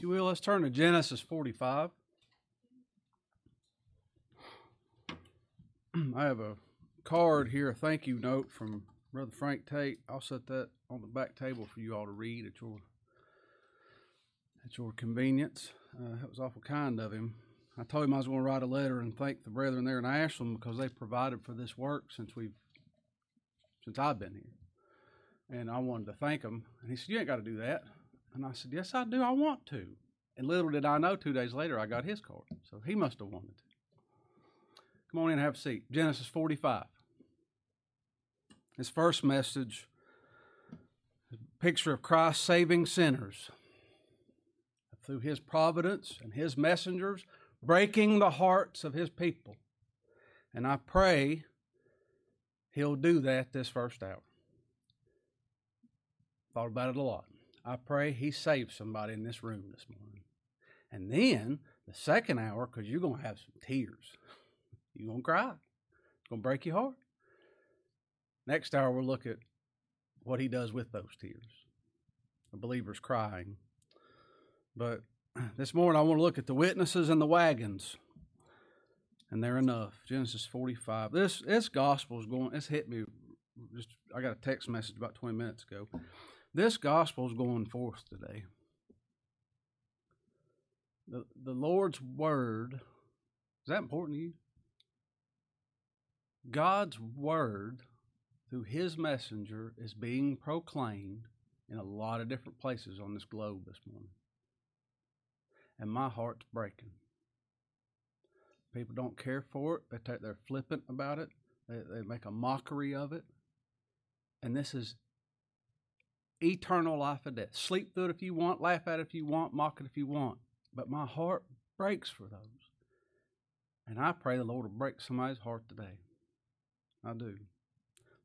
If you will, let's turn to Genesis 45. I have a card here, a thank you note from Brother Frank Tate. I'll set that on the back table for you all to read at your at your convenience. Uh, that was awful kind of him. I told him I was going to write a letter and thank the brethren there in Ashland because they provided for this work since we've since I've been here. And I wanted to thank them. And he said, "You ain't got to do that." And I said, Yes, I do. I want to. And little did I know, two days later, I got his card. So he must have wanted to. Come on in and have a seat. Genesis 45. His first message, picture of Christ saving sinners through his providence and his messengers, breaking the hearts of his people. And I pray he'll do that this first hour. Thought about it a lot. I pray he saves somebody in this room this morning. And then the second hour, because you're going to have some tears. You're going to cry. It's going to break your heart. Next hour, we'll look at what he does with those tears. The believer's crying. But this morning, I want to look at the witnesses and the wagons. And they're enough. Genesis 45. This this gospel is going, it's hit me. Just I got a text message about 20 minutes ago. This gospel is going forth today. The, the Lord's word, is that important to you? God's word through his messenger is being proclaimed in a lot of different places on this globe this morning. And my heart's breaking. People don't care for it. They take, they're flippant about it. They, they make a mockery of it. And this is eternal life or death. Sleep through it if you want, laugh at it if you want, mock it if you want. But my heart breaks for those. And I pray the Lord will break somebody's heart today. I do.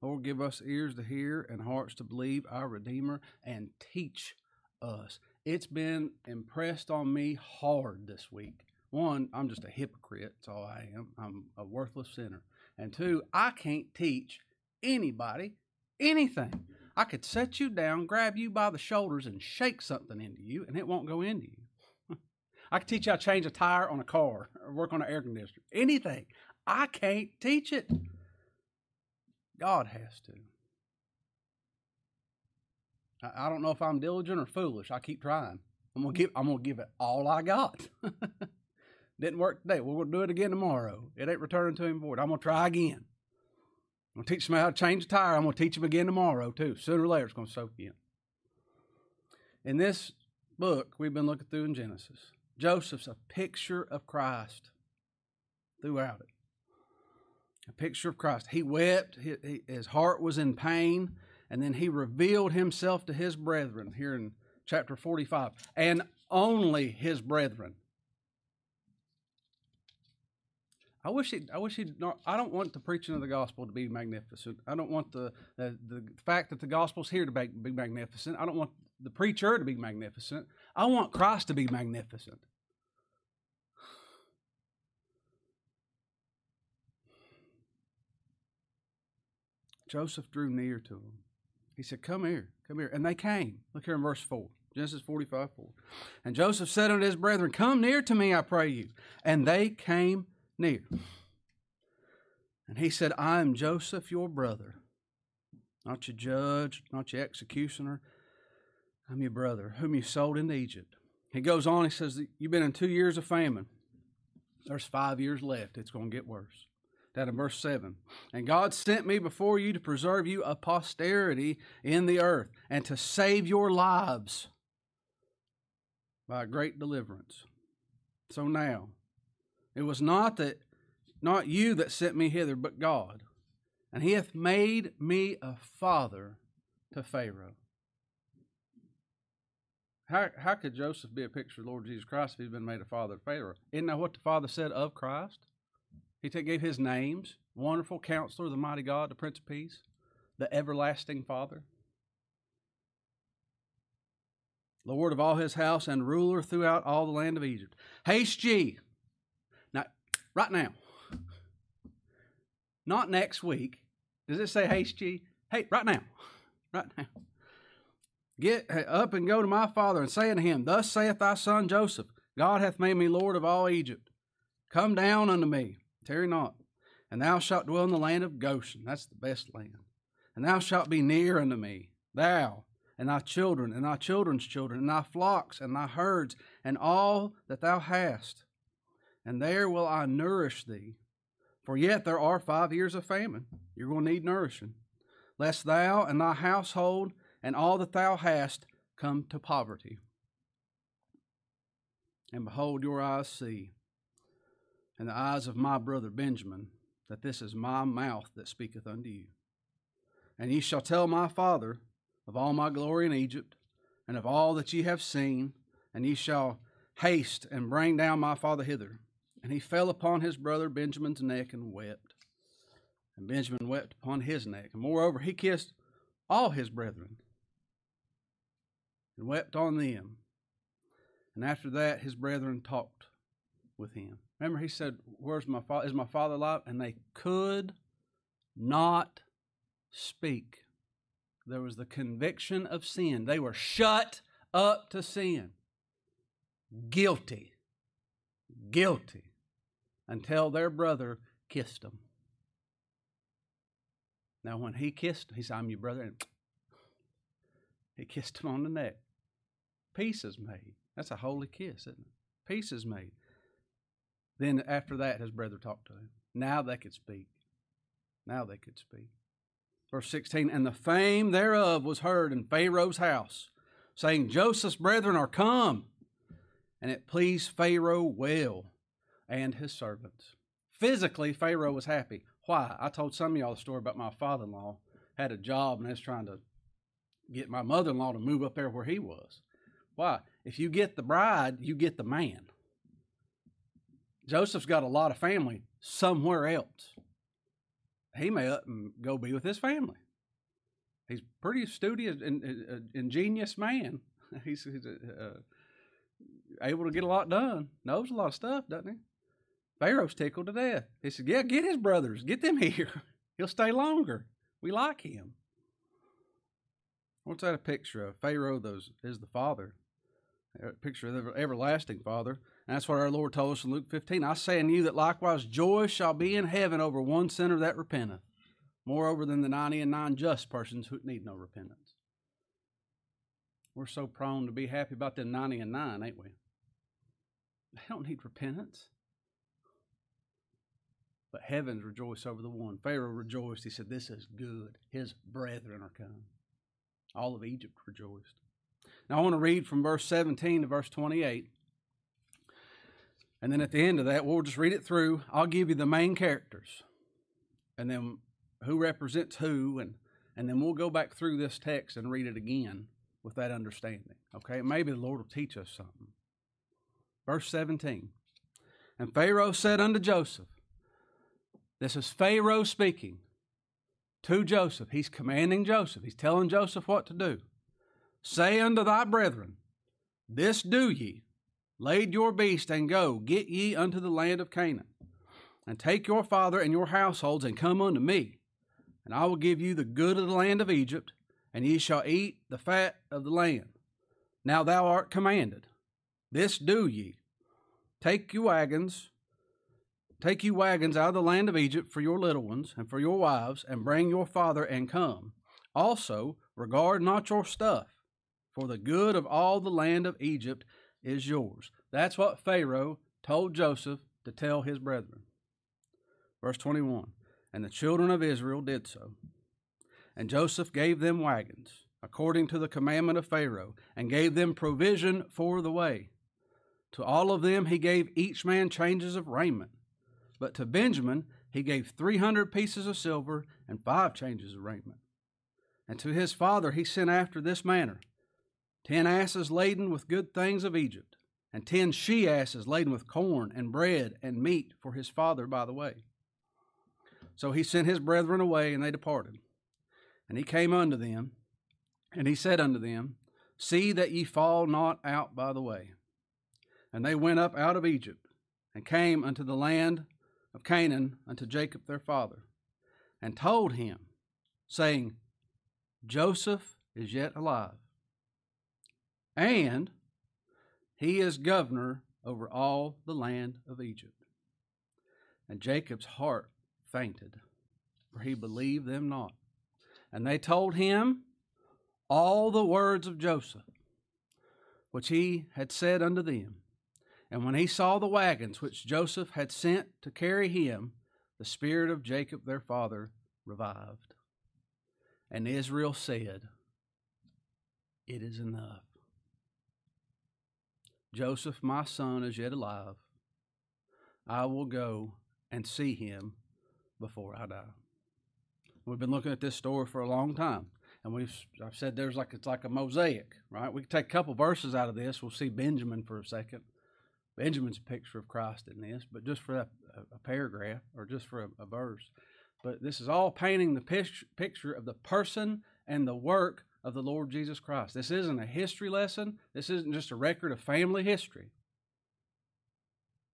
Lord, give us ears to hear and hearts to believe our Redeemer and teach us. It's been impressed on me hard this week. One, I'm just a hypocrite, that's all I am. I'm a worthless sinner. And two, I can't teach anybody anything. I could set you down, grab you by the shoulders, and shake something into you, and it won't go into you. I could teach you how to change a tire on a car or work on an air conditioner. Anything. I can't teach it. God has to. I, don't know if I'm diligent or foolish. I keep trying. I'm gonna give. I'm gonna give it all I got. Didn't work today. We're gonna do it again tomorrow. It ain't returning to him void. I'm gonna try again. I'm going to teach them how to change a tire. I'm going to teach them again tomorrow, too. Sooner or later, it's going to soak in. In this book we've been looking through in Genesis, Joseph's a picture of Christ throughout it. A picture of Christ. He wept, his heart was in pain, and then he revealed himself to his brethren here in chapter 45. And only his brethren. I wish he. I wish he'd. I don't want the preaching of the gospel to be magnificent. I don't want the the, the fact that the gospel's here to be, be magnificent. I don't want the preacher to be magnificent. I want Christ to be magnificent. Joseph drew near to him. He said, Come here, come here. And they came. Look here in verse 4. Genesis 45 4. And Joseph said unto his brethren, Come near to me, I pray you. And they came near. And he said, I am Joseph, your brother, not your judge, not your executioner. I'm your brother, whom you sold into Egypt. He goes on, he says, You've been in two years of famine. There's five years left. It's going to get worse. That in verse 7. And God sent me before you to preserve you a posterity in the earth and to save your lives by a great deliverance. So now, it was not that not you that sent me hither, but God. And he hath made me a father to Pharaoh. How, how could Joseph be a picture of Lord Jesus Christ if he's been made a father to Pharaoh? Isn't that what the Father said of Christ? He gave his names Wonderful Counselor, the Mighty God, the Prince of Peace, the Everlasting Father, Lord of all his house, and ruler throughout all the land of Egypt. Haste ye, right now. Not next week. Does it say haste ye? Hey, right now. Right now. Get up and go to my father, and say unto him, Thus saith thy son Joseph, God hath made me Lord of all Egypt. Come down unto me, tarry not, and thou shalt dwell in the land of Goshen. That's the best land. And thou shalt be near unto me, thou and thy children, and thy children's children, and thy flocks, and thy herds, and all that thou hast. And there will I nourish thee. For yet there are five years of famine. You're going to need nourishing. Lest thou and thy household and all that thou hast come to poverty. And behold, your eyes see, and the eyes of my brother Benjamin, that this is my mouth that speaketh unto you. And ye shall tell my father of all my glory in Egypt, and of all that ye have seen, and ye shall haste and bring down my father hither. And he fell upon his brother Benjamin's neck and wept. And Benjamin wept upon his neck. And moreover, he kissed all his brethren and wept on them. And after that, his brethren talked with him. Remember, he said, "Where's my father? Is my father alive?" And they could not speak. There was the conviction of sin. They were shut up to sin. Guilty. Guilty. Until their brother kissed them. Now, when he kissed, he said, I'm your brother. And he kissed him on the neck. Peace is made. That's a holy kiss, isn't it? Peace is made. Then after that, his brother talked to him. Now they could speak. Now they could speak. Verse 16, and the fame thereof was heard in Pharaoh's house, saying, Joseph's brethren are come. And it pleased Pharaoh well and his servants. Physically, Pharaoh was happy. Why? I told some of y'all the story about my father in law had a job and was trying to get my mother in law to move up there where he was. Why? If you get the bride, you get the man. Joseph's got a lot of family somewhere else. He may up and go be with his family. He's pretty studious and uh, ingenious man. He's, he's uh, able to get a lot done. Knows a lot of stuff, doesn't he? Pharaoh's tickled to death. He said, "Yeah, get his brothers, get them here. He'll stay longer. We like him." What's that a picture of? Pharaoh those is the father. A picture of the everlasting father. And that's what our Lord told us in Luke 15. I say unto you that likewise joy shall be in heaven over one sinner that repenteth, moreover than the ninety and nine just persons who need no repentance. We're so prone to be happy about the ninety and nine, ain't we? They don't need repentance. But heavens rejoice over the one. Pharaoh rejoiced. He said, This is good. His brethren are come. All of Egypt rejoiced. Now I want to read from verse 17 to verse 28. And then at the end of that, we'll just read it through. I'll give you the main characters and then who represents who, and, and then we'll go back through this text and read it again with that understanding. Okay? Maybe the Lord will teach us something. Verse 17. And Pharaoh said unto Joseph, This is Pharaoh speaking to Joseph. He's commanding Joseph, he's telling Joseph what to do. Say unto thy brethren, This do ye, Lade your beast and go, get ye unto the land of Canaan, and take your father and your households, and come unto me, and I will give you the good of the land of Egypt, and ye shall eat the fat of the land. Now thou art commanded. This do ye. Take you wagons, take you wagons out of the land of Egypt for your little ones and for your wives, and bring your father and come. Also, regard not your stuff, for the good of all the land of Egypt is yours. That's what Pharaoh told Joseph to tell his brethren. Verse 21 And the children of Israel did so. And Joseph gave them wagons, according to the commandment of Pharaoh, and gave them provision for the way. To all of them he gave each man changes of raiment. But to Benjamin he gave three hundred pieces of silver and five changes of raiment. And to his father he sent after this manner ten asses laden with good things of Egypt, and ten she asses laden with corn and bread and meat for his father by the way. So he sent his brethren away, and they departed. And he came unto them, and he said unto them, See that ye fall not out by the way. And they went up out of Egypt, and came unto the land of Canaan unto Jacob their father, and told him, saying, Joseph is yet alive and he is governor over all the land of Egypt. And Jacob's heart fainted, for he believed them not. And they told him all the words of Joseph, which he had said unto them. And when he saw the wagons which Joseph had sent to carry him, the spirit of Jacob their father revived. And Israel said, It is enough. Joseph, my son, is yet alive. I will go and see him before I die. We've been looking at this story for a long time, and we've I've said there's like it's like a mosaic, right? We can take a couple verses out of this. We'll see Benjamin for a second. Benjamin's a picture of Christ in this, but just for a, a paragraph or just for a, a, verse. But this is all painting the picture, picture of the person and the work of the Lord Jesus Christ. This isn't a history lesson. This isn't just a record of family history.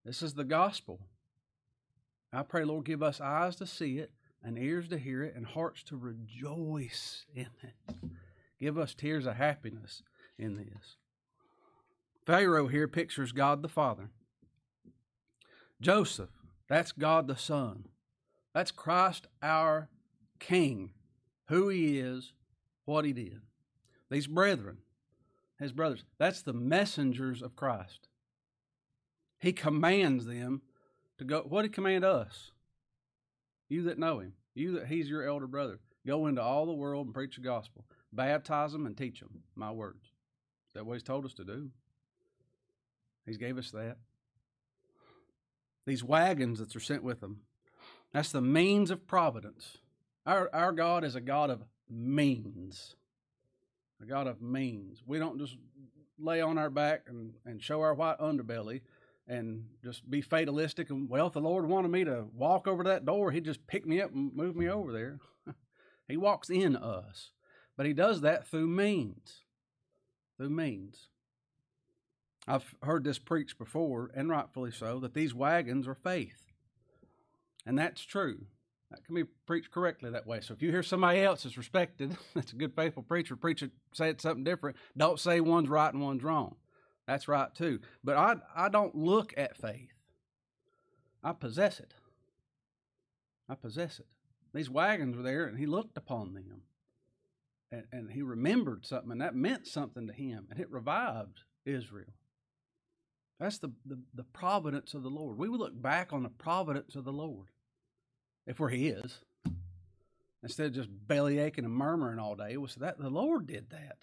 This is the gospel. I pray, Lord, give us eyes to see it and ears to hear it and hearts to rejoice in it. Give us tears of happiness in this. Pharaoh here pictures God the Father. Joseph, that's God the Son. That's Christ our King, who he is, what he did. These brethren, his brothers, that's the messengers of Christ. He commands them to go. What did he command us? You that know him, you that he's your elder brother, go into all the world and preach the gospel. Baptize them and teach them my words. Is that what he's told us to do? Gave us that. These wagons that are sent with them. That's the means of providence. Our, our God is a God of means. A God of means. We don't just lay on our back and, and show our white underbelly and just be fatalistic and well if the Lord wanted me to walk over that door, he'd just pick me up and move me over there. he walks in us. But he does that through means. Through means. I've heard this preached before, and rightfully so, that these wagons are faith. And that's true. That can be preached correctly that way. So if you hear somebody else that's respected, that's a good faithful preacher, preach it, say it something different. Don't say one's right and one's wrong. That's right too. But I I don't look at faith. I possess it. I possess it. These wagons were there, and he looked upon them, and, and he remembered something, and that meant something to him, and it revived Israel. That's the, the, the providence of the Lord. We would look back on the providence of the Lord if we're His instead of just belly aching and murmuring all day. It was that the Lord did that.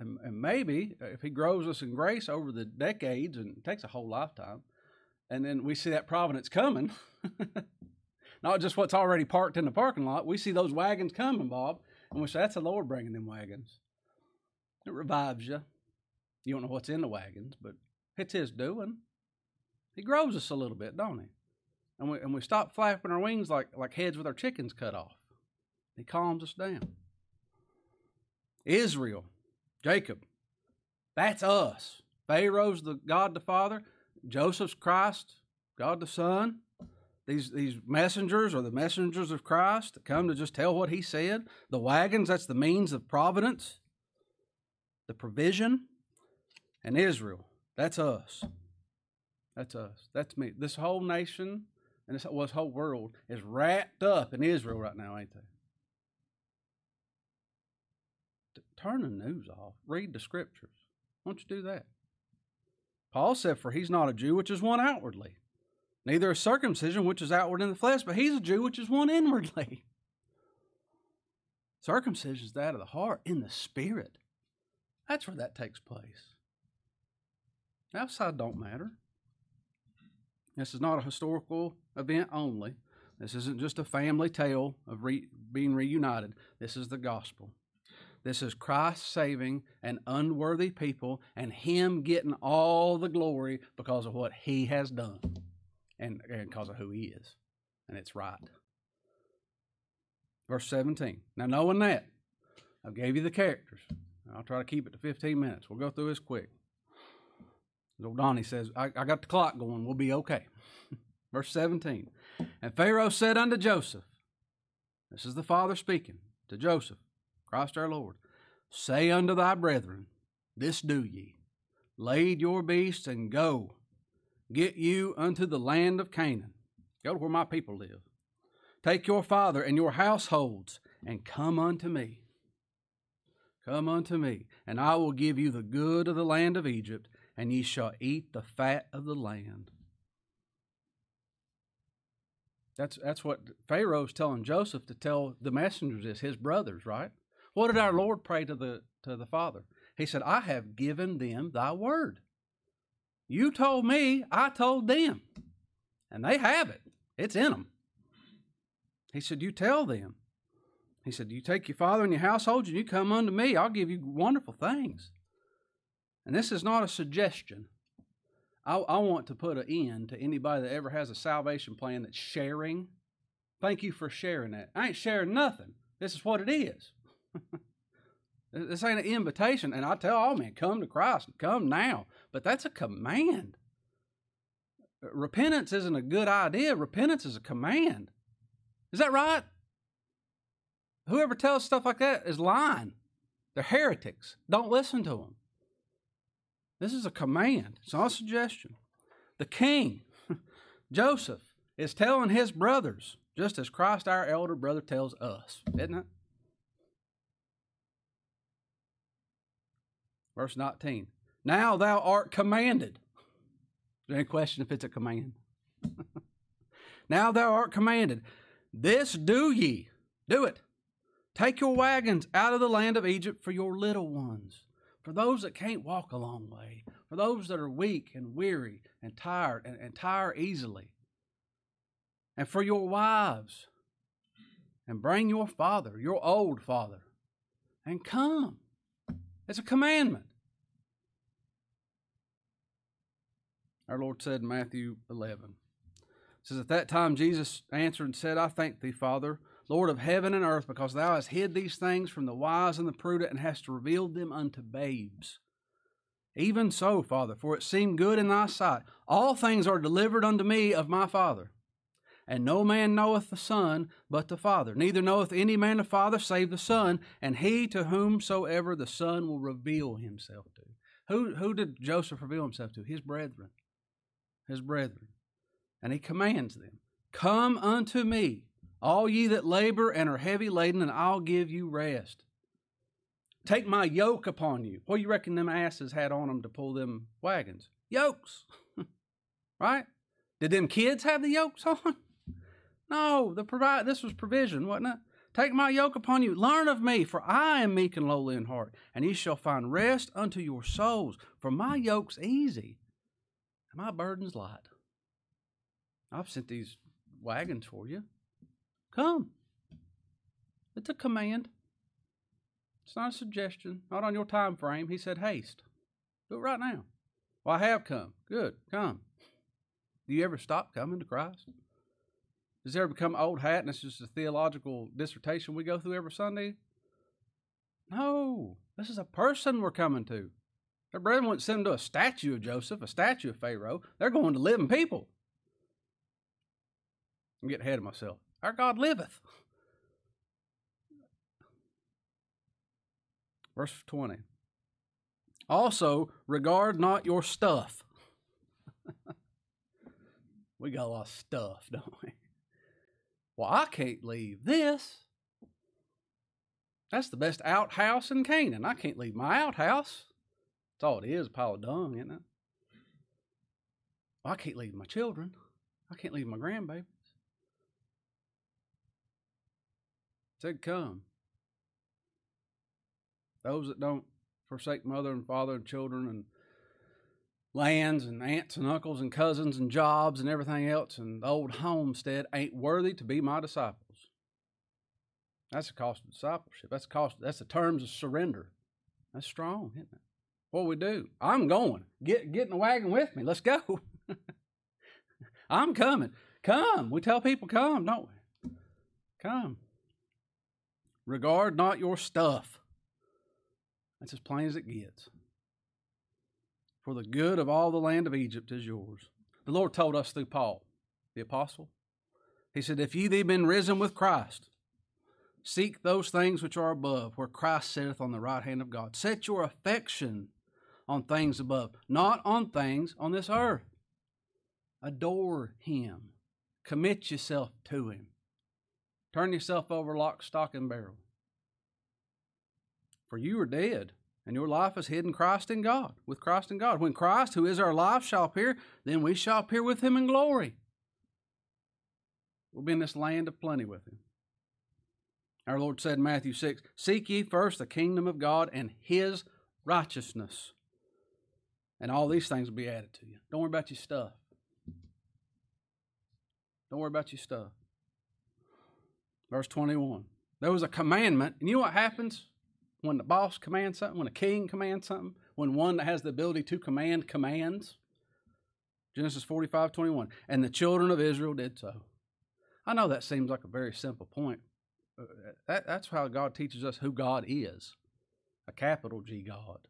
And, and maybe uh, if He grows us in grace over the decades, and it takes a whole lifetime, and then we see that providence coming, not just what's already parked in the parking lot, we see those wagons coming, Bob, and we say, that's the Lord bringing them wagons. It revives you. You don't know what's in the wagons, but it's His doing. He grows us a little bit, don't He? And we, and we stop flapping our wings like, like heads with our chickens cut off. He calms us down. Israel, Jacob, that's us. Pharaoh's the God the Father. Joseph's Christ, God the Son. These, these messengers are the messengers of Christ that come to just tell what he said. The wagons, that's the means of providence, the provision. And Israel, that's us. That's us. That's me. This whole nation and this, well, this whole world is wrapped up in Israel right now, ain't they? Turn the news off. Read the scriptures. Why don't you do that? Paul said, For he's not a Jew, which is one outwardly, neither a circumcision, which is outward in the flesh, but he's a Jew, which is one inwardly. Circumcision is that of the heart, in the spirit. That's where that takes place. Outside don't matter. This is not a historical event only. This isn't just a family tale of re- being reunited. This is the gospel. This is Christ saving an unworthy people and Him getting all the glory because of what He has done and, and because of who He is. And it's right. Verse 17. Now, knowing that, I gave you the characters. I'll try to keep it to 15 minutes. We'll go through this quick. Old Donnie says, I, I got the clock going. We'll be okay. Verse 17. And Pharaoh said unto Joseph, This is the Father speaking to Joseph, Christ our Lord, Say unto thy brethren, this do ye Lade your beasts and go. Get you unto the land of Canaan. Go to where my people live. Take your father and your households and come unto me. Come unto me, and I will give you the good of the land of Egypt, and ye shall eat the fat of the land. That's that's what Pharaoh's telling Joseph to tell the messengers is his brothers, right? What did our Lord pray to the to the Father? He said, I have given them thy word. You told me, I told them. And they have it. It's in them. He said, You tell them. He said, You take your father and your household and you come unto me. I'll give you wonderful things. And this is not a suggestion. I, I want to put an end to anybody that ever has a salvation plan that's sharing. Thank you for sharing that. I ain't sharing nothing. This is what it is. This ain't an invitation. And I tell all men, come to Christ, come now. But that's a command. Repentance isn't a good idea. Repentance is a command. Is that right? Whoever tells stuff like that is lying. They're heretics. Don't listen to them. This is a command, it's not a suggestion. The king, Joseph, is telling his brothers, just as Christ, our elder brother, tells us, isn't it? Verse 19. Now thou art commanded. Is there any question if it's a command? now thou art commanded. This do ye. Do it. Take your wagons out of the land of Egypt for your little ones, for those that can't walk a long way, for those that are weak and weary and tired and, and tire easily, and for your wives, and bring your father, your old father, and come. It's a commandment. Our Lord said in Matthew 11. It says, At that time Jesus answered and said, I thank thee, Father, Lord of heaven and earth, because thou hast hid these things from the wise and the prudent, and hast revealed them unto babes. Even so, Father, for it seemed good in thy sight. All things are delivered unto me of my Father. And no man knoweth the Son but the Father. Neither knoweth any man the Father save the Son, and he to whomsoever the Son will reveal himself to. Who, who did Joseph reveal himself to? His brethren. His brethren. And he commands them Come unto me, all ye that labor and are heavy laden, and I'll give you rest. Take my yoke upon you. What do you reckon them asses had on them to pull them wagons? Yokes. right? Did them kids have the yokes on? No, the provide this was provision, wasn't it? Take my yoke upon you, learn of me, for I am meek and lowly in heart, and ye shall find rest unto your souls. For my yoke's easy, and my burden's light. I've sent these wagons for you. Come. It's a command. It's not a suggestion, not on your time frame. He said, haste. Do it right now. Well, I have come. Good. Come. Do you ever stop coming to Christ? Does it ever become old hat and it's just a theological dissertation we go through every Sunday? No. This is a person we're coming to. Their brethren wouldn't send them to a statue of Joseph, a statue of Pharaoh. They're going to living people. I'm getting ahead of myself. Our God liveth. Verse 20. Also, regard not your stuff. we got a lot of stuff, don't we? Well, I can't leave this. That's the best outhouse in Canaan. I can't leave my outhouse. That's all it is, a pile of dung, isn't it? Well, I can't leave my children. I can't leave my grandbabies. Said, come. Those that don't forsake mother and father and children and lands and aunts and uncles and cousins and jobs and everything else and the old homestead ain't worthy to be my disciples. That's the cost of discipleship. That's the cost. That's the terms of surrender. That's strong, isn't it? What we do? I'm going. Get get in the wagon with me. Let's go. I'm coming. Come. We tell people come, don't we? Come. Regard not your stuff. That's as plain as it gets for the good of all the land of Egypt is yours. The Lord told us through Paul, the apostle. He said, If ye be been risen with Christ, seek those things which are above, where Christ sitteth on the right hand of God. Set your affection on things above, not on things on this earth. Adore Him. Commit yourself to Him. Turn yourself over lock, stock, and barrel. For you are dead, and your life is hid in Christ in God, with Christ in God. When Christ, who is our life, shall appear, then we shall appear with Him in glory. We'll be in this land of plenty with Him. Our Lord said in Matthew 6 Seek ye first the kingdom of God and His righteousness, and all these things will be added to you. Don't worry about your stuff. Don't worry about your stuff. Verse 21. There was a commandment, and you know what happens when the boss commands something, when a king commands something, when one that has the ability to command commands? Genesis 45 21. And the children of Israel did so. I know that seems like a very simple point. Uh, that, that's how God teaches us who God is a capital G God.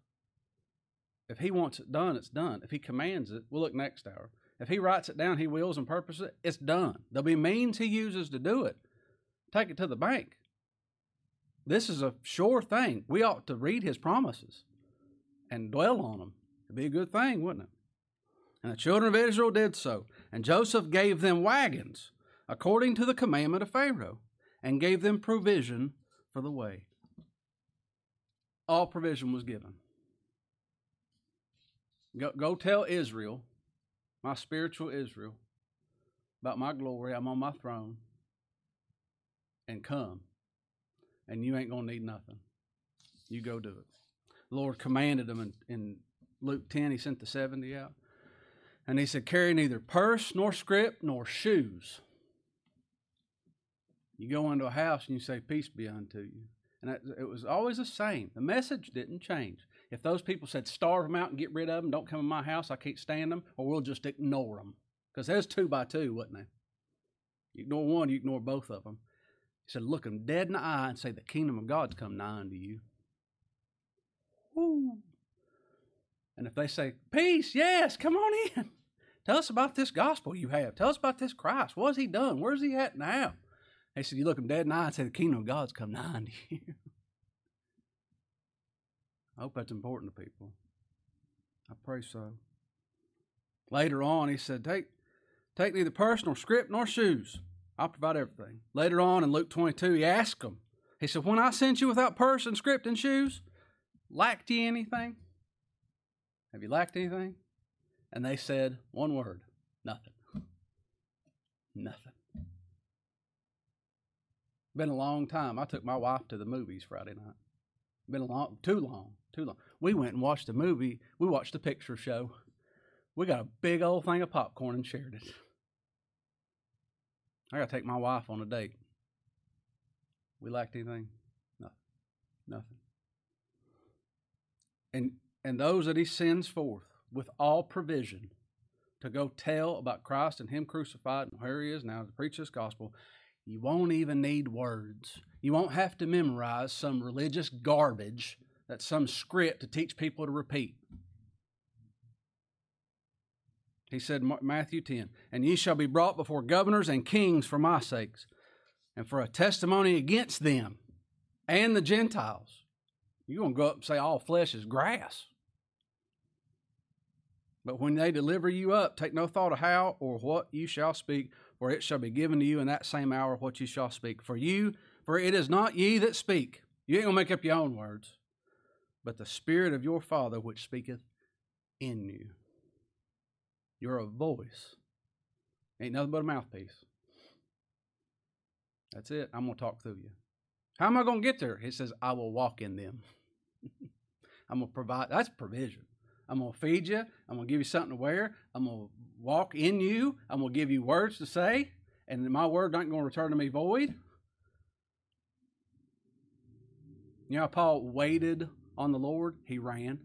If He wants it done, it's done. If He commands it, we'll look next hour. If He writes it down, He wills and purposes it, it's done. There'll be means He uses to do it. Take it to the bank. This is a sure thing. We ought to read His promises and dwell on them. It'd be a good thing, wouldn't it? And the children of Israel did so. And Joseph gave them wagons according to the commandment of Pharaoh, and gave them provision for the way. All provision was given. Go, go tell Israel, my spiritual Israel, about my glory. I'm on my throne. And come. And you ain't going to need nothing. You go do it. The Lord commanded them in, in Luke 10, He sent the 70 out. And He said, Carry neither purse, nor scrip, nor shoes you go into a house and you say, Peace be unto you. And it was always the same. The message didn't change. If those people said, Starve them out and get rid of them, don't come in my house, I can't stand them, or we'll just ignore them. Because there's two by two, wasn't there? You ignore one, you ignore both of them. Said, Look them dead in the eye and say, The kingdom of God's come nigh unto you. Woo. And if they say, Peace, yes, come on in. Tell us about this gospel you have. Tell us about this Christ. What has he done? Where's he at now? He said, You look him dead in the eye and say, The kingdom of God's come nigh unto you. I hope that's important to people. I pray so. Later on, he said, Take, take neither purse nor scrip nor shoes. I'll provide everything. Later on in Luke 22, he asked them, He said, When I sent you without purse and script and shoes, lacked ye anything? Have you lacked anything? And they said, One word, nothing. Nothing. Been a long time. I took my wife to the movies Friday night. Been a long, too long, too long. We went and watched a movie. We watched a picture show. We got a big old thing of popcorn and shared it. I got to take my wife on a date. We lacked anything? Nothing. Nothing. And and those that he sends forth with all provision to go tell about Christ and Him crucified and where He is now to preach this gospel, you won't even need words. You won't have to memorize some religious garbage that's some script to teach people to repeat. He said, Matthew 10, and ye shall be brought before governors and kings for my sakes, and for a testimony against them and the Gentiles. You're going to go up and say, All flesh is grass. But when they deliver you up, take no thought of how or what you shall speak, for it shall be given to you in that same hour what you shall speak. For you, for it is not ye that speak. You ain't gonna make up your own words, but the Spirit of your Father which speaketh in you. You're a voice. Ain't nothing but a mouthpiece. That's it. I'm gonna talk through you. How am I gonna get there? He says, I will walk in them. I'm gonna provide that's provision. I'm going to feed you. I'm going to give you something to wear. I'm going to walk in you. I'm going to give you words to say. And my word not going to return to me void. You know Paul waited on the Lord? He ran.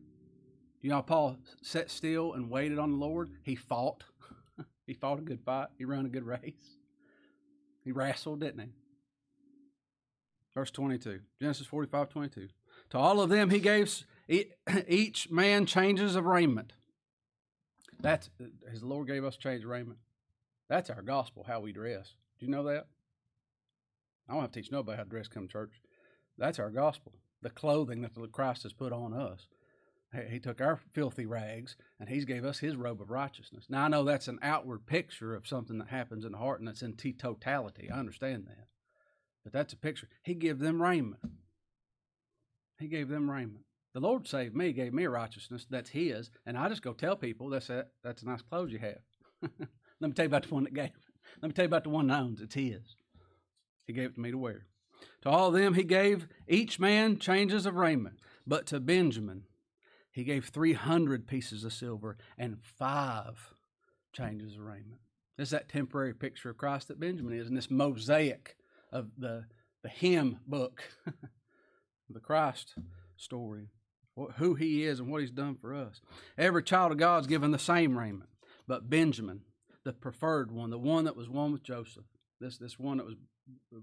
You know Paul sat still and waited on the Lord? He fought. he fought a good fight. He ran a good race. He wrestled, didn't he? Verse 22, Genesis 45 22. To all of them he gave each man changes of raiment. That's his Lord gave us change raiment. That's our gospel, how we dress. Do you know that? I don't have to teach nobody how to dress come church. That's our gospel. The clothing that the Christ has put on us. He, took our filthy rags and he's gave us his robe of righteousness. Now I know that's an outward picture of something that happens in the heart and that's in totality. I understand that. But that's a picture. He gave them raiment. He gave them raiment. The Lord saved me, gave me righteousness that's His, and I just go tell people that's a, that's a nice clothes you have. Let me tell you about the one that gave it. Let me tell you about the one that owns it's His. He gave it to me to wear. To all them he gave each man changes of raiment, but to Benjamin he gave three hundred pieces of silver and five changes of raiment. This is that temporary picture of Christ that Benjamin is in this mosaic of the the hymn book, the Christ story who he is and what he's done for us. Every child of God's given the same raiment, but Benjamin, the preferred one, the one that was one with Joseph, this this one that was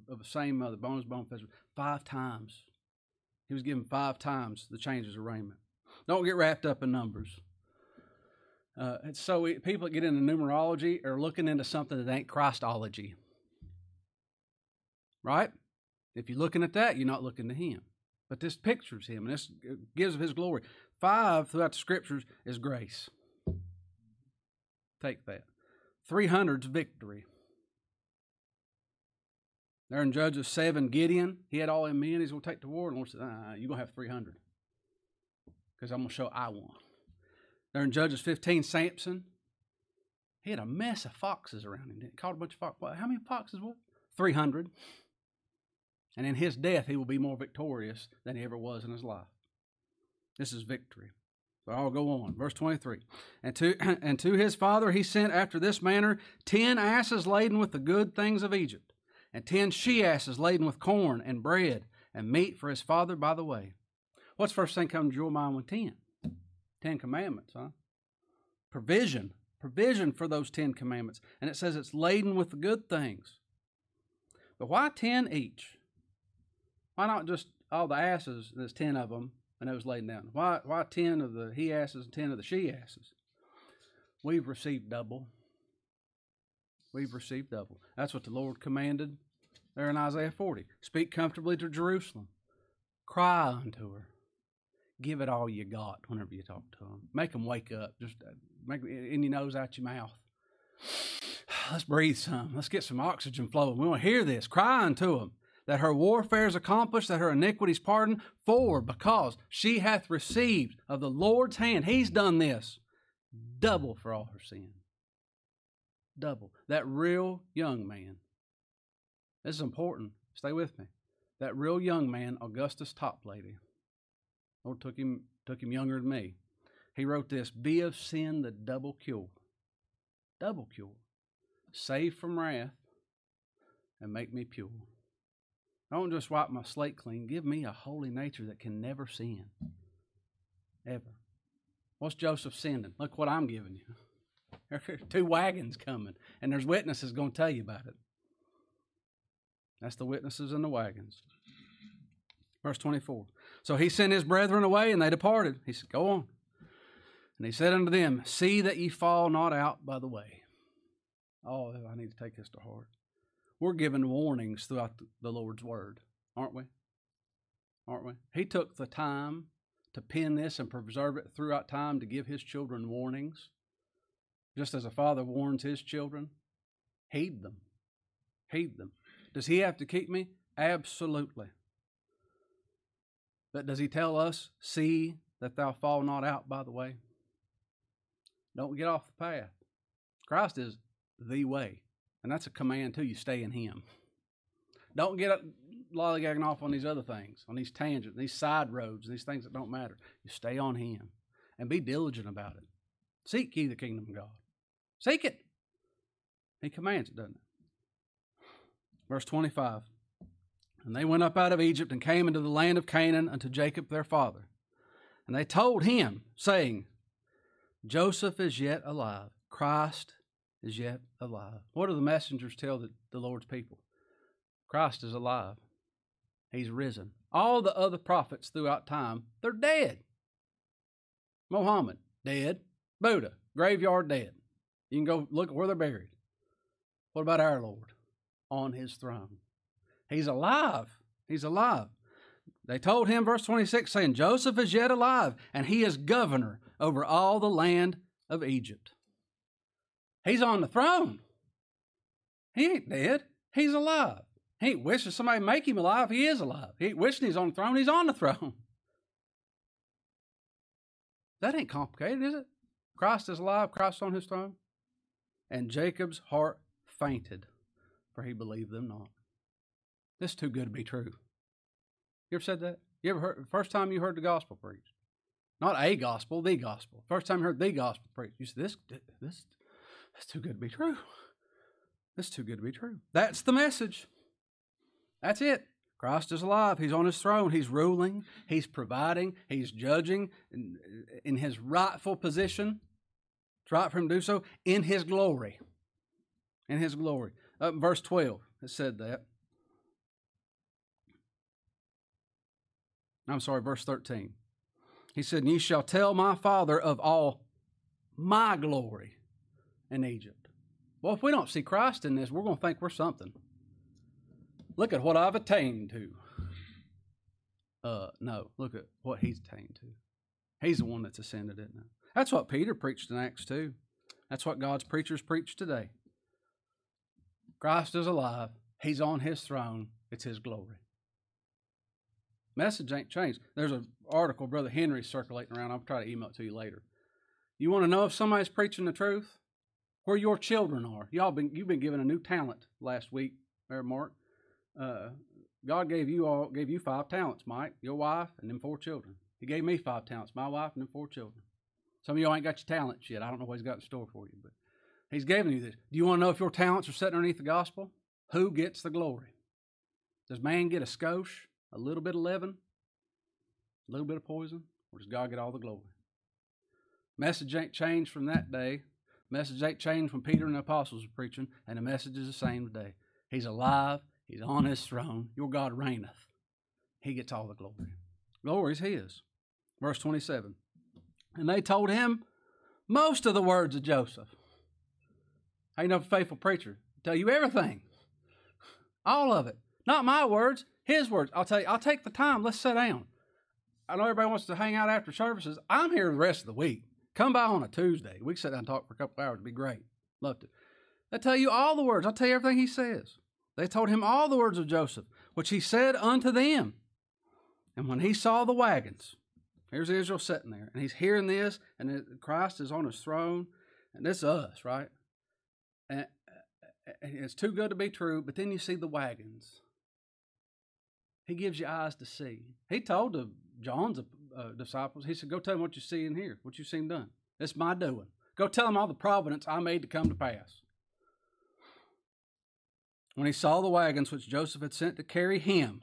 of the same mother, bones, bone, five times. He was given five times the changes of raiment. Don't get wrapped up in numbers. Uh, so we, people that get into numerology are looking into something that ain't Christology. Right? If you're looking at that, you're not looking to Him. But this pictures him and this gives of his glory. Five throughout the scriptures is grace. Take that. 300's victory. There in Judges 7, Gideon, he had all them men. He's going to take the war. And the Lord said, uh, You're going to have 300 because I'm going to show I won. There in Judges 15, Samson, he had a mess of foxes around him. He caught a bunch of foxes. How many foxes? What? 300. And in his death, he will be more victorious than he ever was in his life. This is victory. But I'll go on. Verse 23. And to, and to his father he sent after this manner ten asses laden with the good things of Egypt, and ten she asses laden with corn and bread and meat for his father by the way. What's the first thing comes to your mind with ten? Ten commandments, huh? Provision. Provision for those ten commandments. And it says it's laden with the good things. But why ten each? Why not just all the asses? And there's ten of them, and it was laid down. Why? Why ten of the he asses and ten of the she asses? We've received double. We've received double. That's what the Lord commanded there in Isaiah 40. Speak comfortably to Jerusalem. Cry unto her. Give it all you got whenever you talk to them. Make them wake up. Just uh, make your nose, out your mouth. Let's breathe some. Let's get some oxygen flowing. We want to hear this. Cry unto them that her warfare is accomplished, that her iniquities pardoned, for because she hath received of the Lord's hand, He's done this, double for all her sin. Double. That real young man, this is important. Stay with me. That real young man, Augustus Toplady, Lord took him took him younger than me. He wrote this: "Be of sin the double cure, double cure, save from wrath, and make me pure." Don't just wipe my slate clean. Give me a holy nature that can never sin. Ever. What's Joseph sending? Look what I'm giving you. Two wagons coming, and there's witnesses going to tell you about it. That's the witnesses in the wagons. Verse 24. So he sent his brethren away, and they departed. He said, Go on. And he said unto them, See that ye fall not out by the way. Oh, I need to take this to heart. We're given warnings throughout the Lord's Word, aren't we? Aren't we? He took the time to pen this and preserve it throughout time to give his children warnings. Just as a father warns his children, heed them. Heed them. Does he have to keep me? Absolutely. But does he tell us, see that thou fall not out by the way? Don't get off the path. Christ is the way. And that's a command too. You stay in Him. Don't get lollygagging off on these other things, on these tangents, these side roads, these things that don't matter. You stay on Him and be diligent about it. Seek ye the kingdom of God. Seek it. He commands it, doesn't it? Verse 25. And they went up out of Egypt and came into the land of Canaan unto Jacob their father. And they told him, saying, Joseph is yet alive. Christ is yet alive. What do the messengers tell the, the Lord's people? Christ is alive. He's risen. All the other prophets throughout time, they're dead. Mohammed, dead. Buddha, graveyard dead. You can go look at where they're buried. What about our Lord? On his throne. He's alive. He's alive. They told him, verse 26, saying, Joseph is yet alive, and he is governor over all the land of Egypt. He's on the throne. He ain't dead. He's alive. He ain't wishing somebody make him alive. He is alive. He ain't wishing he's on the throne. He's on the throne. That ain't complicated, is it? Christ is alive. Christ on his throne. And Jacob's heart fainted, for he believed them not. This is too good to be true. You ever said that? You ever heard first time you heard the gospel preached? Not a gospel, the gospel. First time you heard the gospel preached. You said this this that's too good to be true. This is too good to be true. That's the message. That's it. Christ is alive. He's on his throne. He's ruling. He's providing. He's judging in, in his rightful position. It's right for him to do so in his glory. In his glory. Verse 12, it said that. I'm sorry, verse 13. He said, And ye shall tell my father of all my glory in Egypt. Well, if we don't see Christ in this, we're going to think we're something. Look at what I've attained to. Uh, no, look at what he's attained to. He's the one that's ascended, isn't it? That's what Peter preached in Acts 2. That's what God's preachers preach today. Christ is alive. He's on his throne. It's his glory. Message ain't changed. There's an article Brother Henry circulating around. I'll try to email it to you later. You want to know if somebody's preaching the truth? Where your children are. Y'all been you've been given a new talent last week, there, Mark. Uh, God gave you all gave you five talents, Mike, your wife, and them four children. He gave me five talents, my wife, and them four children. Some of y'all ain't got your talents yet. I don't know what he's got in store for you, but he's given you this. Do you want to know if your talents are set underneath the gospel? Who gets the glory? Does man get a skosh? A little bit of leaven, a little bit of poison, or does God get all the glory? Message ain't changed from that day. Message ain't changed when Peter and the apostles were preaching, and the message is the same today. He's alive. He's on his throne. Your God reigneth. He gets all the glory. Glory is his. Verse 27. And they told him most of the words of Joseph. You know faithful preacher? Tell you everything. All of it. Not my words, his words. I'll tell you, I'll take the time. Let's sit down. I know everybody wants to hang out after services. I'm here the rest of the week. Come by on a Tuesday. We can sit down and talk for a couple hours. It'd be great. Love to. They tell you all the words. I'll tell you everything he says. They told him all the words of Joseph, which he said unto them. And when he saw the wagons, here's Israel sitting there, and he's hearing this, and Christ is on his throne, and is us, right? And it's too good to be true, but then you see the wagons he gives you eyes to see. He told the John's uh, disciples, he said, Go tell them what you see in here, what you've seen done. It's my doing. Go tell them all the providence I made to come to pass. When he saw the wagons which Joseph had sent to carry him,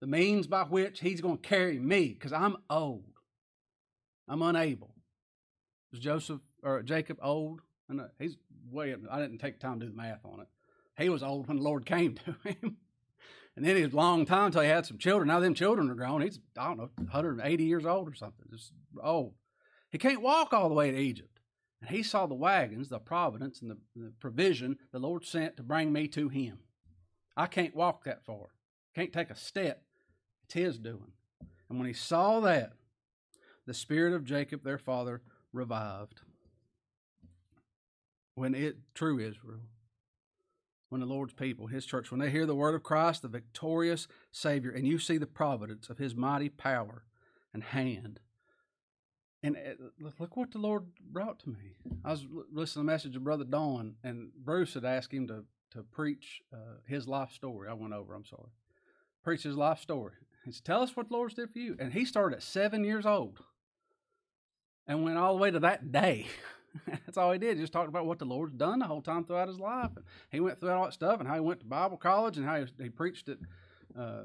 the means by which he's going to carry me, because I'm old. I'm unable. Was Joseph or Jacob old? And he's way up. I didn't take time to do the math on it. He was old when the Lord came to him. And then it a long time until he had some children. Now them children are grown. He's, I don't know, 180 years old or something. Just old. He can't walk all the way to Egypt. And he saw the wagons, the providence, and the, the provision the Lord sent to bring me to him. I can't walk that far. Can't take a step. It's his doing. And when he saw that, the spirit of Jacob, their father, revived. When it, true Israel, when the Lord's people, His church, when they hear the word of Christ, the victorious Savior, and you see the providence of His mighty power and hand. And uh, look what the Lord brought to me. I was listening to a message of Brother Don, and Bruce had asked him to, to preach uh, his life story. I went over, I'm sorry. Preach his life story. He said, Tell us what the Lord's did for you. And he started at seven years old and went all the way to that day. That's all he did. He just talked about what the Lord's done the whole time throughout his life. And he went through all that stuff and how he went to Bible college and how he, he preached it uh,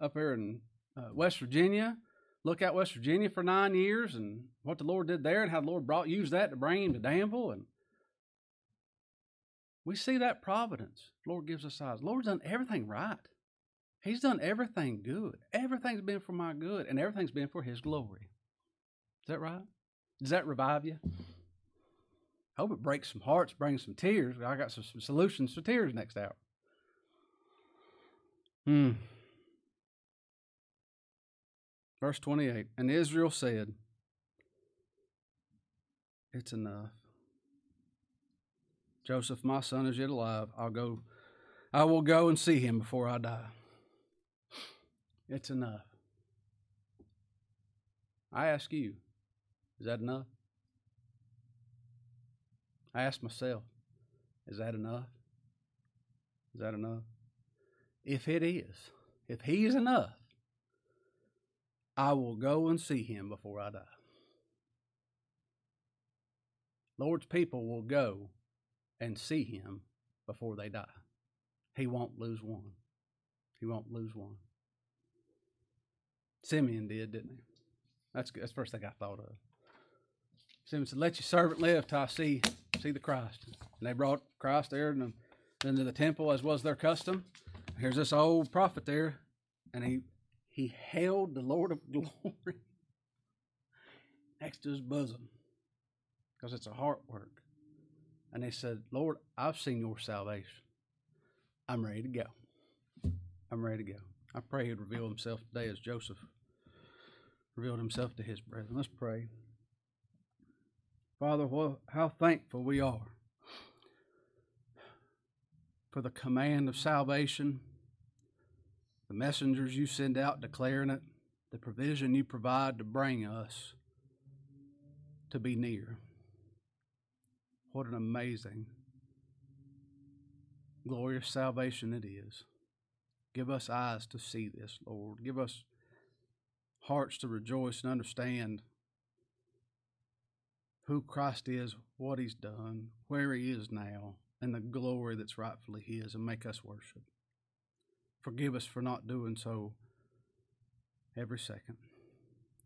up there in uh, West Virginia. Look at West Virginia for nine years and what the Lord did there and how the Lord brought used that to bring him to Danville. And we see that providence. The Lord gives us eyes. The Lord's done everything right. He's done everything good. Everything's been for my good, and everything's been for His glory. Is that right? Does that revive you? Hope it breaks some hearts, brings some tears. I got some, some solutions for tears next hour. Hmm. Verse 28 And Israel said, It's enough. Joseph, my son, is yet alive. I'll go, I will go and see him before I die. It's enough. I ask you, is that enough? I ask myself, is that enough? Is that enough? If it is, if he's enough, I will go and see him before I die. Lord's people will go and see him before they die. He won't lose one. He won't lose one. Simeon did, didn't he? That's that's the first thing I thought of. Simeon said, "Let your servant live till I see see the Christ." And they brought Christ there into, into the temple, as was their custom. Here's this old prophet there, and he he held the Lord of glory next to his bosom because it's a heart work. And he said, Lord, I've seen your salvation. I'm ready to go. I'm ready to go. I pray he'd reveal himself today as Joseph revealed himself to his brethren. Let's pray. Father, how thankful we are for the command of salvation, the messengers you send out declaring it, the provision you provide to bring us to be near. What an amazing, glorious salvation it is. Give us eyes to see this, Lord. Give us hearts to rejoice and understand who Christ is, what He's done, where He is now, and the glory that's rightfully His, and make us worship. Forgive us for not doing so every second.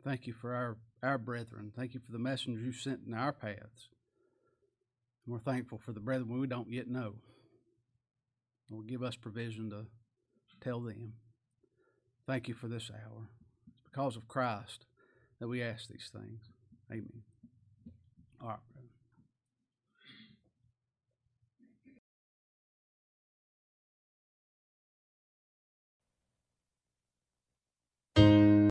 Thank you for our, our brethren. Thank you for the messengers you sent in our paths. And we're thankful for the brethren we don't yet know. Lord, give us provision to tell them. Thank you for this hour. It's because of Christ that we ask these things. Amen. Right.